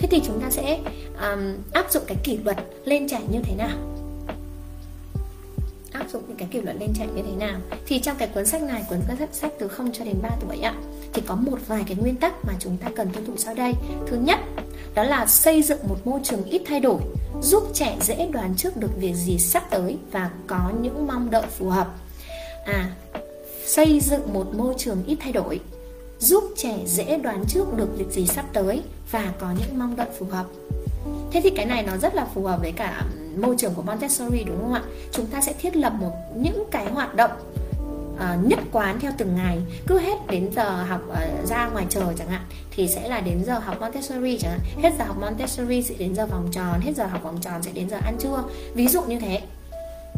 thế thì chúng ta sẽ um, áp dụng cái kỷ luật lên trẻ như thế nào? Áp dụng những cái kỷ luật lên trẻ như thế nào? Thì trong cái cuốn sách này cuốn sách sách từ 0 cho đến 3 tuổi ạ thì có một vài cái nguyên tắc mà chúng ta cần tuân thủ sau đây. Thứ nhất đó là xây dựng một môi trường ít thay đổi giúp trẻ dễ đoán trước được việc gì sắp tới và có những mong đợi phù hợp. À xây dựng một môi trường ít thay đổi giúp trẻ dễ đoán trước được việc gì sắp tới và có những mong đợi phù hợp. Thế thì cái này nó rất là phù hợp với cả môi trường của Montessori đúng không ạ? Chúng ta sẽ thiết lập một những cái hoạt động uh, nhất quán theo từng ngày. Cứ hết đến giờ học uh, ra ngoài trời chẳng hạn thì sẽ là đến giờ học Montessori chẳng hạn. Hết giờ học Montessori sẽ đến giờ vòng tròn hết giờ học vòng tròn sẽ đến giờ ăn trưa. Ví dụ như thế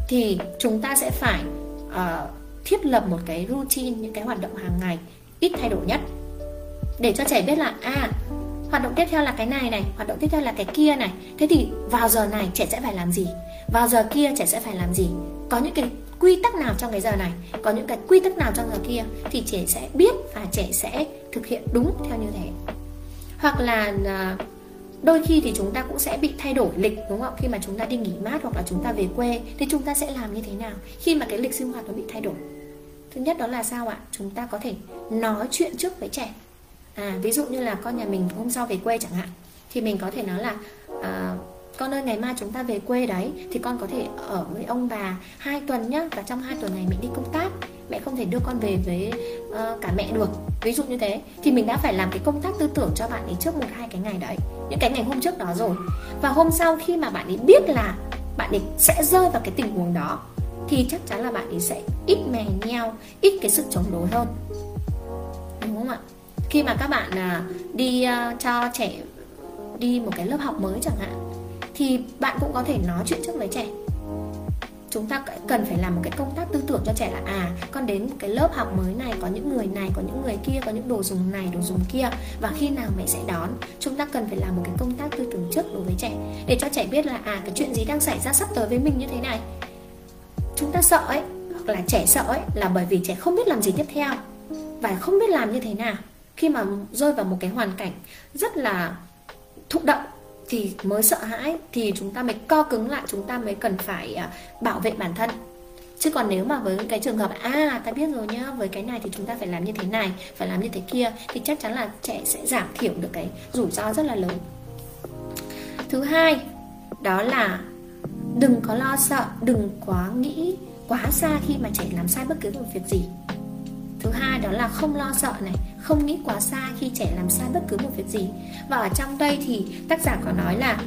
thì chúng ta sẽ phải uh, thiết lập một cái routine những cái hoạt động hàng ngày ít thay đổi nhất. Để cho trẻ biết là à hoạt động tiếp theo là cái này này, hoạt động tiếp theo là cái kia này. Thế thì vào giờ này trẻ sẽ phải làm gì? Vào giờ kia trẻ sẽ phải làm gì? Có những cái quy tắc nào trong cái giờ này? Có những cái quy tắc nào trong giờ kia? Thì trẻ sẽ biết và trẻ sẽ thực hiện đúng theo như thế. Hoặc là à, đôi khi thì chúng ta cũng sẽ bị thay đổi lịch, đúng không khi mà chúng ta đi nghỉ mát hoặc là chúng ta về quê, thì chúng ta sẽ làm như thế nào? Khi mà cái lịch sinh hoạt nó bị thay đổi thứ nhất đó là sao ạ? Chúng ta có thể nói chuyện trước với trẻ. À ví dụ như là con nhà mình hôm sau về quê chẳng hạn thì mình có thể nói là à, con ơi ngày mai chúng ta về quê đấy thì con có thể ở với ông bà hai tuần nhá và trong hai tuần này mẹ đi công tác mẹ không thể đưa con về với uh, cả mẹ được. Ví dụ như thế thì mình đã phải làm cái công tác tư tưởng cho bạn ấy trước một hai cái ngày đấy những cái ngày hôm trước đó rồi. Và hôm sau khi mà bạn ấy biết là bạn ấy sẽ rơi vào cái tình huống đó thì chắc chắn là bạn ấy sẽ ít mè nheo ít cái sự chống đối hơn. Đúng không ạ? Khi mà các bạn à, đi uh, cho trẻ đi một cái lớp học mới chẳng hạn thì bạn cũng có thể nói chuyện trước với trẻ. Chúng ta cần phải làm một cái công tác tư tưởng cho trẻ là à con đến cái lớp học mới này có những người này có những người kia có những đồ dùng này đồ dùng kia và khi nào mẹ sẽ đón? Chúng ta cần phải làm một cái công tác tư tưởng trước đối với trẻ để cho trẻ biết là à cái chuyện gì đang xảy ra sắp tới với mình như thế này chúng ta sợ ấy, hoặc là trẻ sợ ấy, là bởi vì trẻ không biết làm gì tiếp theo. Và không biết làm như thế nào. Khi mà rơi vào một cái hoàn cảnh rất là thụ động, thì mới sợ hãi, thì chúng ta mới co cứng lại, chúng ta mới cần phải à, bảo vệ bản thân. Chứ còn nếu mà với cái trường hợp à ta biết rồi nhá, với cái này thì chúng ta phải làm như thế này, phải làm như thế kia, thì chắc chắn là trẻ sẽ giảm thiểu được cái rủi ro rất là lớn. Thứ hai, đó là đừng có lo sợ đừng quá nghĩ quá xa khi mà trẻ làm sai bất cứ một việc gì. Thứ hai đó là không lo sợ này không nghĩ quá xa khi trẻ làm sai bất cứ một việc gì. Và ở trong đây thì tác giả có nói là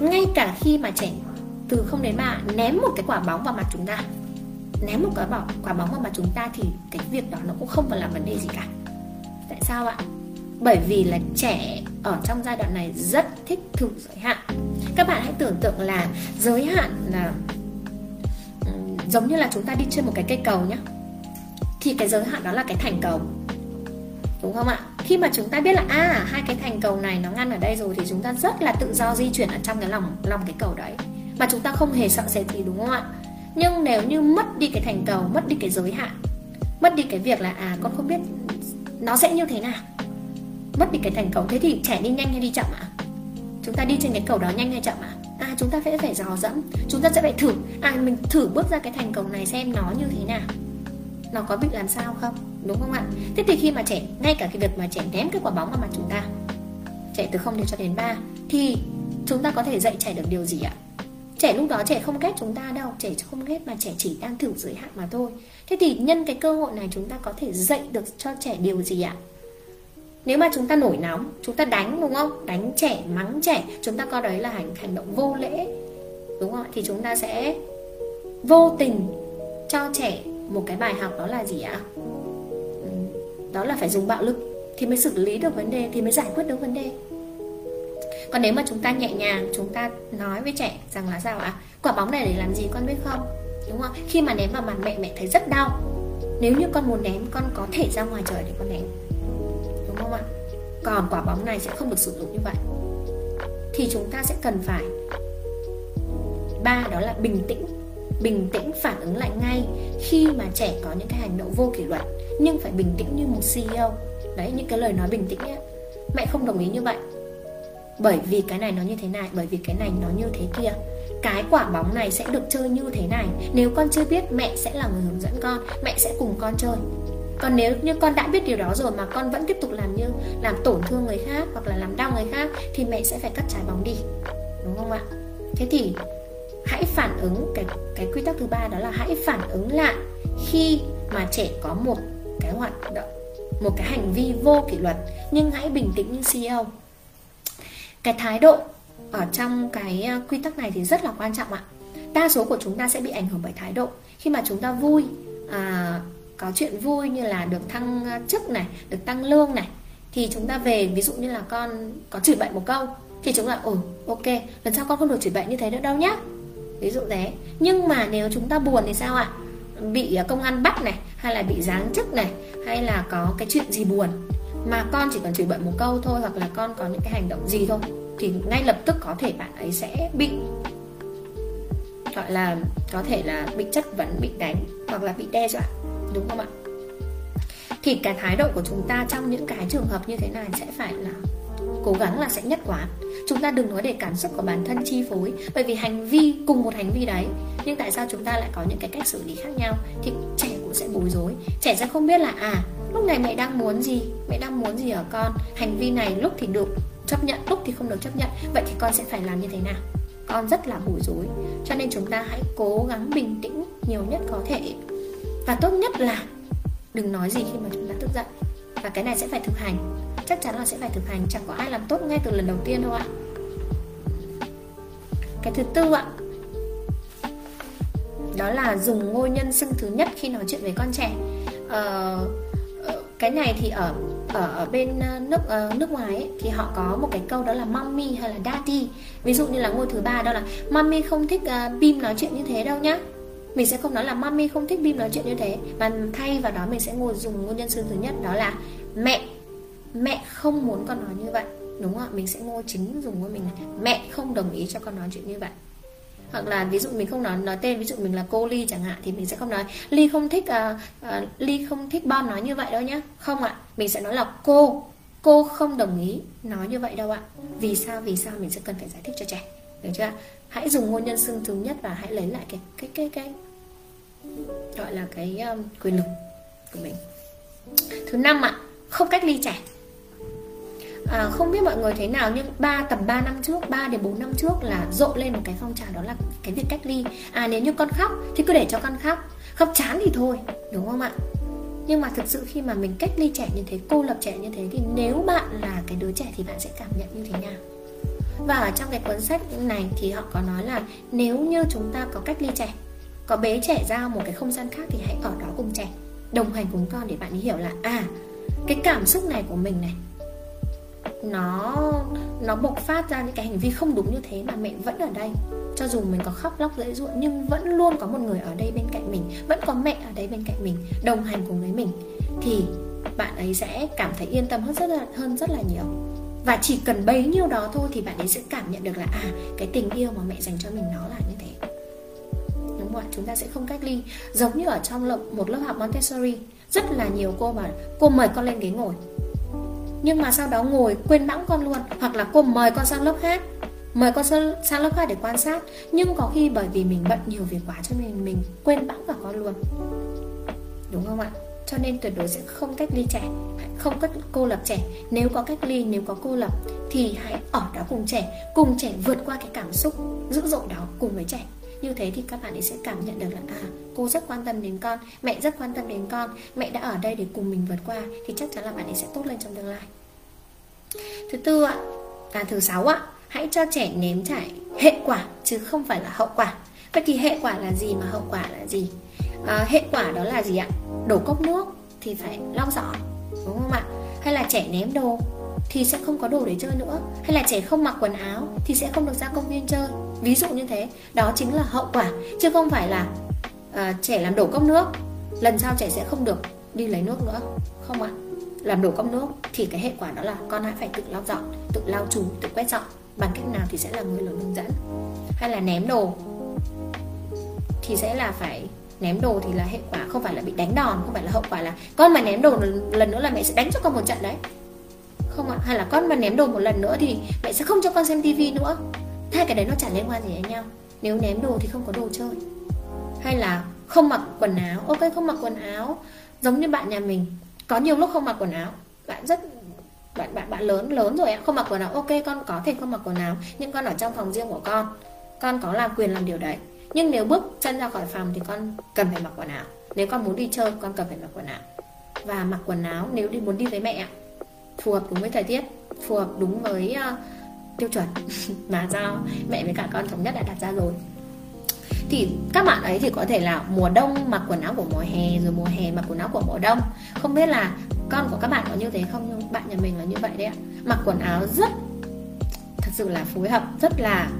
ngay cả khi mà trẻ từ không đến ba ném một cái quả bóng vào mặt chúng ta ném một cái bỏ, quả bóng vào mặt chúng ta thì cái việc đó nó cũng không còn là vấn đề gì cả. Tại sao ạ? Bởi vì là trẻ ở trong giai đoạn này rất thích thử giới hạn. Các bạn hãy tưởng tượng là giới hạn là, giống như là chúng ta đi trên một cái cây cầu nhé thì cái giới hạn đó là cái thành cầu. Đúng không ạ? Khi mà chúng ta biết là à hai cái thành cầu này nó ngăn ở đây rồi thì chúng ta rất là tự do di chuyển ở trong cái lòng lòng cái cầu đấy. Mà chúng ta không hề sợ sệt gì, đúng không ạ? Nhưng nếu như mất đi cái thành cầu, mất đi cái giới hạn, mất đi cái việc là à con không biết nó sẽ như thế nào mất đi cái thành cầu thế thì trẻ đi nhanh hay đi chậm ạ? Chúng ta đi trên cái cầu đó nhanh hay chậm ạ? À chúng ta phải phải dò dẫm, chúng ta sẽ phải thử. À mình thử bước ra cái thành cầu này xem nó như thế nào. Nó có bị làm sao không? Đúng không ạ? Thế thì khi mà trẻ, ngay cả cái việc mà trẻ ném cái quả bóng vào mặt chúng ta, trẻ từ 0 đến cho đến 3 thì chúng ta có thể dạy trẻ được điều gì ạ? Trẻ lúc đó trẻ không ghét chúng ta đâu, trẻ không ghét mà trẻ chỉ đang thử giới hạn mà thôi. Thế thì nhân cái cơ hội này chúng ta có thể dạy được cho trẻ điều gì ạ? Nếu mà chúng ta nổi nóng, chúng ta đánh, đúng không? Đánh trẻ, mắng trẻ, chúng ta coi đấy là hành hành động vô lễ, đúng không thì chúng ta sẽ vô tình cho trẻ một cái bài học đó là gì ạ? Đó là phải dùng bạo lực thì mới xử lý được vấn đề, thì mới giải quyết được vấn đề. Còn nếu mà chúng ta nhẹ nhàng, chúng ta nói với trẻ rằng là sao ạ? Quả bóng này để làm gì con biết không? Đúng không khi mà ném vào mặt mẹ mẹ thấy rất đau. Nếu như con muốn ném, con có thể ra ngoài trời để con ném đúng không ạ? Còn quả bóng này sẽ không được sử dụng như vậy. Thì chúng ta sẽ cần phải ba đó là bình tĩnh. Bình tĩnh phản ứng lại ngay khi mà trẻ có những cái hành động vô kỷ luật nhưng phải bình tĩnh như một CEO đấy những cái lời nói bình tĩnh ấy, mẹ không đồng ý như vậy. Bởi vì cái này nó như thế này bởi vì cái này nó như thế kia. Cái quả bóng này sẽ được chơi như thế này. Nếu con chưa biết mẹ sẽ là người hướng dẫn con mẹ sẽ cùng con chơi còn nếu như con đã biết điều đó rồi mà con vẫn tiếp tục làm như làm tổn thương người khác hoặc là làm đau người khác thì mẹ sẽ phải cắt trái bóng đi. Đúng không ạ? Thế thì hãy phản ứng cái cái quy tắc thứ ba đó là hãy phản ứng lại khi mà trẻ có một cái hoạt động một cái hành vi vô kỷ luật. Nhưng hãy bình tĩnh như CEO cái thái độ ở trong cái à, quy tắc này thì rất là quan trọng ạ. Đa số của chúng ta sẽ bị ảnh hưởng bởi thái độ. Khi mà chúng ta vui à, có chuyện vui như là được thăng chức này, được tăng lương này, thì chúng ta về, ví dụ như là con có chửi bậy một câu, thì chúng ta, ồ, ok, lần sau con không được chửi bậy như thế nữa đâu nhá. Ví dụ thế. Nhưng mà nếu chúng ta buồn thì sao ạ? Bị à, công an bắt này, hay là bị giáng chức này, hay là có cái chuyện gì buồn, mà con chỉ cần chửi bậy một câu thôi, hoặc là con có những cái hành động gì thôi, thì ngay lập tức có thể bạn ấy sẽ bị, gọi là, có thể là bị chất vấn, bị đánh, hoặc là bị đe dọa đúng không ạ? Thì cái thái độ của chúng ta trong những cái trường hợp như thế này sẽ phải là cố gắng là sẽ nhất quán. Chúng ta đừng nói để cảm xúc của bản thân chi phối, bởi vì hành vi, cùng một hành vi đấy, nhưng tại sao chúng ta lại có những cái cách xử lý khác nhau thì trẻ cũng sẽ bối rối. Trẻ sẽ không biết là à lúc này mẹ đang muốn gì, mẹ đang muốn gì ở con, hành vi này lúc thì được chấp nhận, lúc thì không được chấp nhận, vậy thì con sẽ phải làm như thế nào? Con rất là bối rối, cho nên chúng ta hãy cố gắng bình tĩnh nhiều nhất có thể và tốt nhất là đừng nói gì khi mà chúng ta tức giận. Và cái này sẽ phải thực hành. Chắc chắn là sẽ phải thực hành. Chẳng có ai làm tốt ngay từ lần đầu tiên đâu ạ. Cái thứ tư ạ đó là dùng ngôi nhân xưng thứ nhất khi nói chuyện với con trẻ. Ờ, ờ cái này thì ở ở, bên ờ, nước ờ, nước ngoài ấy, thì họ có một cái câu đó là mommy hay là daddy ví dụ như là ngôi thứ ba đó là mommy không thích uh, bim nói chuyện như thế đâu nhá mình sẽ không nói là mommy không thích bim nói chuyện như thế. Mà thay vào đó mình sẽ ngồi dùng ngôn nhân xưng thứ nhất đó là mẹ mẹ không muốn con nói như vậy. Đúng không ạ? Mình sẽ ngồi chính dùng của mình mẹ không đồng ý cho con nói chuyện như vậy. Hoặc là ví dụ mình không nói nói tên ví dụ mình là cô ly chẳng hạn thì mình sẽ không nói ly không thích uh, uh, ly không thích bom nói như vậy đâu nhá. Không ạ. Mình sẽ nói là cô cô không đồng ý nói như vậy đâu ạ. Vì sao? Vì sao? Mình sẽ cần phải giải thích cho trẻ. Được chưa? Hãy dùng ngôn nhân xưng thứ nhất và hãy lấy lại cái cái cái cái gọi là cái um, quyền lực của mình. Thứ năm ạ không cách ly trẻ. À, không biết mọi người thế nào nhưng ba tầm 3 năm trước 3 đến 4 năm trước là rộ lên một cái phong trào đó là cái việc cách ly. À nếu như con khóc thì cứ để cho con khóc. Khóc chán thì thôi đúng không ạ? Nhưng mà thực sự khi mà mình cách ly trẻ như thế cô lập trẻ như thế thì nếu bạn là cái đứa trẻ thì bạn sẽ cảm nhận như thế nào? Và ở trong cái cuốn sách này thì họ có nói là nếu như chúng ta có cách ly trẻ, có bế trẻ ra một cái không gian khác thì hãy ở đó cùng trẻ, đồng hành cùng con để bạn ấy hiểu là à cái cảm xúc này của mình này, nó nó bộc phát ra những cái hành vi không đúng như thế mà mẹ vẫn ở đây. Cho dù mình có khóc, lóc dễ dụa nhưng vẫn luôn có một người ở đây bên cạnh mình, vẫn có mẹ ở đây bên cạnh mình, đồng hành cùng với mình, thì bạn ấy sẽ cảm thấy yên tâm hơn rất là, hơn rất là nhiều và chỉ cần bấy nhiêu đó thôi thì bạn ấy sẽ cảm nhận được là à cái tình yêu mà mẹ dành cho mình nó là như thế. Đúng không ạ? Chúng ta sẽ không cách ly. Giống như ở trong lớp, một lớp học Montessori, rất là nhiều cô mà, cô mời con lên ghế ngồi. Nhưng mà sau đó ngồi quên bẵng con luôn. Hoặc là cô mời con sang lớp khác, mời con sang lớp khác để quan sát. Nhưng có khi bởi vì mình bận nhiều việc quá cho nên mình quên bẵng cả con luôn. Đúng không ạ? Cho nên tuyệt đối sẽ không cách ly trẻ không có cô lập trẻ. Nếu có cách ly nếu có cô lập thì hãy ở đó cùng trẻ cùng trẻ vượt qua cái cảm xúc dữ dội đó cùng với trẻ. Như thế thì các bạn ấy sẽ cảm nhận được là à cô rất quan tâm đến con mẹ rất quan tâm đến con mẹ đã ở đây để cùng mình vượt qua thì chắc chắn là bạn ấy sẽ tốt lên trong tương lai. Thứ tư ạ à thứ sáu ạ hãy cho trẻ nếm trải hệ quả chứ không phải là hậu quả. Vậy thì hệ quả là gì mà hậu quả là gì? À, hệ quả đó là gì ạ? Đổ cốc nước thì phải lau dọn đúng không ạ? Hay là trẻ ném đồ thì sẽ không có đồ để chơi nữa. Hay là trẻ không mặc quần áo thì sẽ không được ra công viên chơi. Ví dụ như thế. Đó chính là hậu quả. Chứ không phải là à, trẻ làm đổ cốc nước lần sau trẻ sẽ không được đi lấy nước nữa. Không ạ. Làm đổ cốc nước thì cái hệ quả đó là con hãy phải tự lau dọn tự lau chùi tự quét dọn. Bằng cách nào thì sẽ là người lớn hướng dẫn. Hay là ném đồ thì sẽ là phải ném đồ thì là hệ quả không phải là bị đánh đòn, không phải là hậu quả là con mà ném đồ lần nữa là mẹ sẽ đánh cho con một trận đấy. Không ạ, hay là con mà ném đồ một lần nữa thì mẹ sẽ không cho con xem tivi nữa. Hai cái đấy nó chẳng liên quan gì đến nhau. Nếu ném đồ thì không có đồ chơi. Hay là không mặc quần áo, ok, không mặc quần áo. Giống như bạn nhà mình, có nhiều lúc không mặc quần áo. Bạn rất, bạn bạn bạn lớn lớn rồi ạ, không mặc quần áo, ok, con có thể không mặc quần áo, nhưng con ở trong phòng riêng của con. Con có làm quyền làm điều đấy nhưng nếu bước chân ra khỏi phòng thì con cần phải mặc quần áo. Nếu con muốn đi chơi con cần phải mặc quần áo. Và mặc quần áo nếu đi muốn đi với mẹ phù hợp đúng với thời tiết phù hợp đúng với uh, tiêu chuẩn. Mà do mẹ với cả con thống nhất đã đặt ra rồi. Thì các bạn ấy thì có thể là mùa đông mặc quần áo của mùa hè rồi mùa hè mặc quần áo của mùa đông. Không biết là con của các bạn có như thế không nhưng bạn nhà mình là như vậy đấy ạ. Mặc quần áo rất thật sự là phối hợp rất là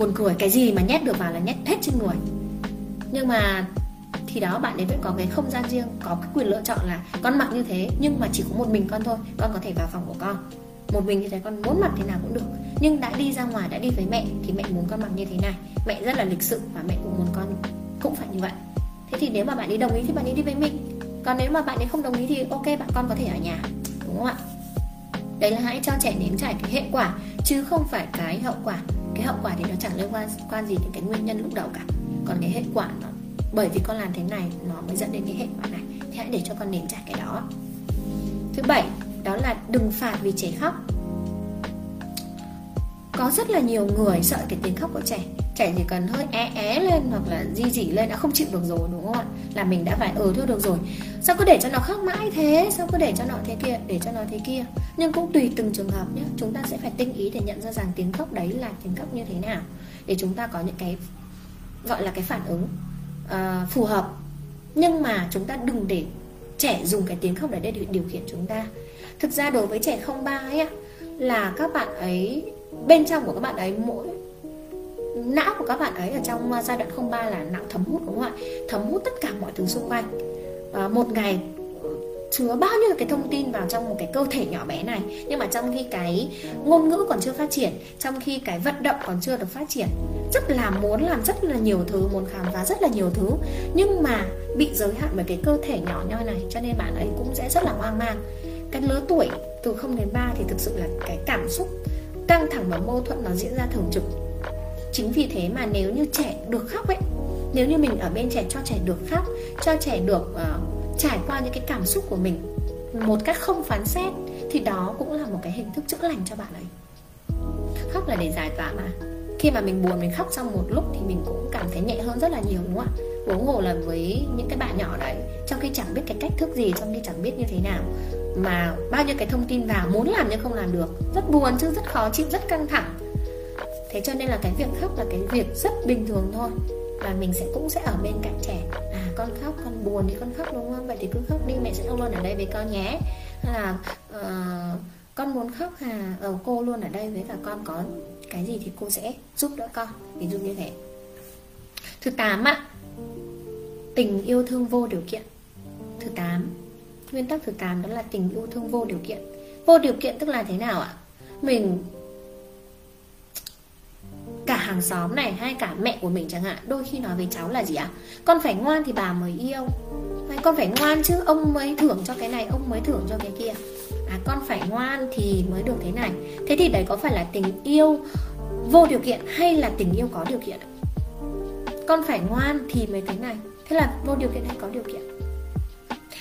buồn cười, cái gì mà nhét được vào là nhét hết trên người. Nhưng mà thì đó, bạn ấy vẫn có cái không gian riêng, có cái quyền lựa chọn là con mặc như thế, nhưng mà chỉ có một mình con thôi, con có thể vào phòng của con. Một mình như thế con muốn mặc thế nào cũng được. Nhưng đã đi ra ngoài, đã đi với mẹ, thì mẹ muốn con mặc như thế này. Mẹ rất là lịch sự và mẹ cũng muốn con cũng phải như vậy. Thế thì nếu mà bạn ấy đồng ý thì bạn ấy đi với mình. Còn nếu mà bạn ấy không đồng ý thì ok, bạn con có thể ở nhà, đúng không ạ? Đấy là hãy cho trẻ nếm trải cái hệ quả, chứ không phải cái hậu quả cái hậu quả thì nó chẳng liên quan quan gì đến cái nguyên nhân lúc đầu cả. Còn cái hệ quả nó, bởi vì con làm thế này, nó mới dẫn đến cái hệ quả này. Thì hãy để cho con nếm trải cái đó. Thứ bảy, đó là đừng phạt vì trẻ khóc. Có rất là nhiều người sợ cái tiếng khóc của trẻ trẻ chỉ cần hơi é é lên hoặc là di dỉ lên đã không chịu được rồi đúng không ạ? Là mình đã phải ừ thôi được rồi. Sao cứ để cho nó khóc mãi thế? Sao cứ để cho nó thế kia để cho nó thế kia? Nhưng cũng tùy từng trường hợp nhé chúng ta sẽ phải tinh ý để nhận ra rằng tiếng khóc đấy là tiếng khóc như thế nào để chúng ta có những cái gọi là cái phản ứng uh, phù hợp. Nhưng mà chúng ta đừng để trẻ dùng cái tiếng khóc đấy để điều khiển chúng ta. Thực ra đối với trẻ không ba ấy là các bạn ấy bên trong của các bạn ấy mỗi não của các bạn ấy ở trong ờ, giai đoạn 03 là não thấm hút đúng không ạ? Thấm hút tất cả mọi thứ xung quanh. À, một ngày chứa bao nhiêu cái thông tin vào trong một cái cơ thể nhỏ bé này nhưng mà trong khi cái ngôn ngữ còn chưa phát triển trong khi cái vận động còn chưa được phát triển rất là muốn làm rất là nhiều thứ muốn khám phá rất là nhiều thứ nhưng mà bị giới hạn bởi cái cơ thể nhỏ nhoi này cho nên bạn ấy cũng sẽ rất là hoang mang. Cái lứa tuổi từ 0 đến 3 thì thực sự là cái cảm xúc căng thẳng và mâu thuẫn nó diễn ra thường trực chính vì thế mà nếu như trẻ được khóc ấy nếu như mình ở bên trẻ cho trẻ được khóc cho trẻ được uh, trải qua những cái cảm xúc của mình một cách không phán xét thì đó cũng là một cái hình thức chữa lành cho bạn ấy. Khóc là để giải tỏa mà. Khi mà mình buồn mình khóc xong một lúc thì mình cũng cảm thấy nhẹ hơn rất là nhiều đúng không ạ? Huống hồ là với những cái bạn nhỏ đấy trong khi chẳng biết cái cách thức gì trong khi chẳng biết như thế nào mà bao nhiêu cái thông tin vào muốn làm nhưng không làm được rất buồn chứ rất khó chịu rất căng thẳng thế cho nên là cái việc khóc là cái việc rất bình thường thôi. Và mình sẽ cũng sẽ ở bên cạnh trẻ. À con khóc con buồn thì con khóc đúng không? Vậy thì cứ khóc đi mẹ sẽ luôn ở đây với con nhé. Hay là uh, con muốn khóc à ở ờ, cô luôn ở đây với cả con có cái gì thì cô sẽ giúp đỡ con. Ví dụ như thế. Thứ tám ạ. Tình yêu thương vô điều kiện. Thứ tám. Nguyên tắc thứ 8 đó là tình yêu thương vô điều kiện. Vô điều kiện tức là thế nào ạ? Mình hàng xóm này, hay cả mẹ của mình chẳng hạn. Đôi khi nói với cháu là gì ạ? Con phải ngoan thì bà mới yêu. Hay con phải ngoan chứ, ông mới thưởng cho cái này, ông mới thưởng cho cái kia. À con phải ngoan thì mới được thế này. Thế thì đấy có phải là tình yêu vô điều kiện hay là tình yêu có điều kiện con phải ngoan thì mới thế này. Thế là vô điều kiện hay có điều kiện?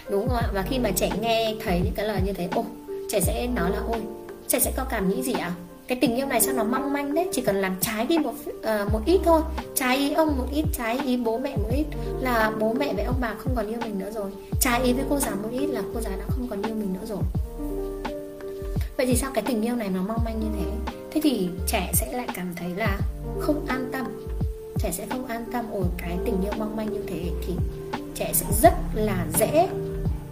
Đúng không ạ? Và khi mà trẻ nghe thấy những cái lời như thế ô trẻ sẽ nói là, ôi, trẻ sẽ có cảm nghĩ gì ạ? à? Cái tình yêu này sao nó mong manh đấy? Chỉ cần làm trái đi một uh, một ít thôi. Trái ý ông một ít trái ý bố mẹ một ít. Là bố mẹ với ông bà không còn yêu mình nữa rồi. Trái ý với cô giáo một ít là cô giáo đã không còn yêu mình nữa rồi. Vậy thì sao cái tình yêu này nó mong manh như thế? Thế thì trẻ sẽ lại cảm thấy là không an tâm. Trẻ sẽ không an tâm ở cái tình yêu mong manh như thế thì trẻ sẽ rất là dễ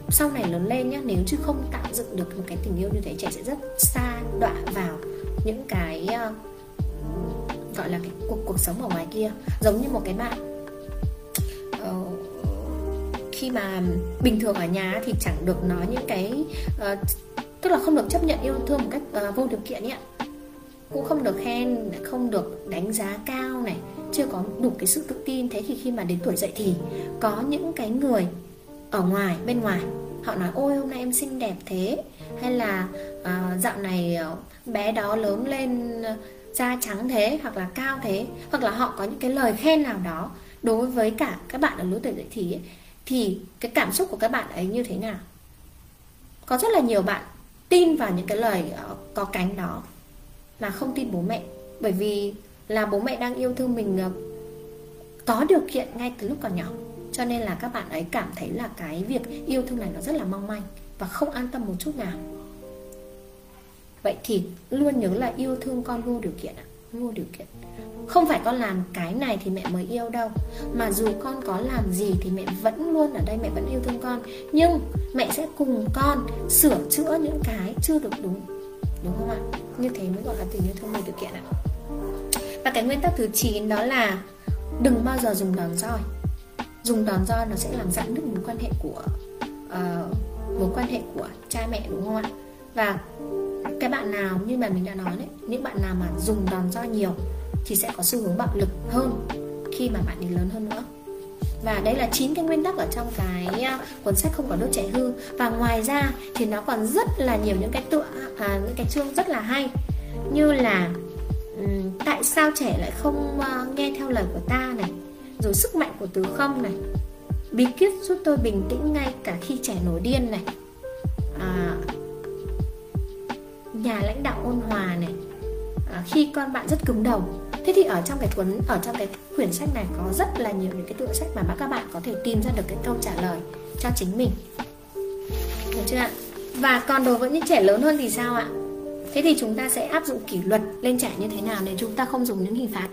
sau này lớn lên nhé nếu chứ không tạo dựng được một cái tình yêu như thế trẻ sẽ rất xa đọa vào những cái uh, gọi là cái cuộc cuộc sống ở ngoài kia. Giống như một cái bạn uh, khi mà bình thường ở nhà thì chẳng được nói những cái uh, tức là không được chấp nhận yêu thương một cách uh, vô điều kiện ấy cũng không được khen không được đánh giá cao này chưa có đủ cái sự tự tin. Thế thì khi mà đến tuổi dậy thì có những cái người ở ngoài bên ngoài họ nói ôi hôm nay em xinh đẹp thế. Hay là à, dạo này ờ, bé đó lớn lên ờ, da trắng thế hoặc là cao thế. Hoặc là họ có những cái lời khen nào đó đối với cả các bạn ở lứa tuổi dậy thì ấy, thì cái cảm xúc của các bạn ấy như thế nào? Có rất là nhiều bạn tin vào những cái lời có cánh đó mà không tin bố mẹ. Bởi vì là bố mẹ đang yêu thương mình có điều kiện ngay từ lúc còn nhỏ cho nên là các bạn ấy cảm thấy là cái việc yêu thương này nó rất là mong manh và không an tâm một chút nào. Vậy thì luôn nhớ là yêu thương con vô điều kiện ạ vô điều kiện. Không phải con làm cái này thì mẹ mới yêu đâu. Mà dù con có làm gì thì mẹ vẫn luôn ở đây mẹ vẫn yêu thương con. Nhưng mẹ sẽ cùng con sửa chữa những cái chưa được đúng đúng không ạ? Như thế mới gọi là tình yêu thương vô điều kiện ạ. Và cái nguyên tắc thứ 9 đó là đừng bao giờ dùng đòn roi dùng đòn roi nó sẽ làm giãn nứt mối quan hệ của uh, mối quan hệ của cha mẹ đúng không ạ? Và cái bạn nào như mà mình đã nói đấy những bạn nào mà dùng đòn roi nhiều thì sẽ có xu hướng bạo lực hơn khi mà bạn đi lớn hơn nữa. Và đây là chín cái nguyên tắc ở trong cái ờ, cuốn sách không có đốt trẻ hư. Và ngoài ra thì nó còn rất là nhiều những cái tựa à, những cái chương rất là hay. Như là tại sao trẻ lại không ờ, nghe theo lời của ta này? Rồi sức mạnh của từ không này. Bí quyết giúp tôi bình tĩnh ngay cả khi trẻ nổi điên này. À, nhà lãnh đạo ôn hòa này. À, khi con bạn rất cứng đầu. Thế thì ở trong cái cuốn ở trong cái quyển sách này có rất là nhiều những cái tựa sách mà các bạn có thể tìm ra được cái câu trả lời cho chính mình. Được chưa ạ? Và còn đối với những trẻ lớn hơn thì sao ạ? Thế thì chúng ta sẽ áp dụng kỷ luật lên trẻ như thế nào để chúng ta không dùng những hình phạt?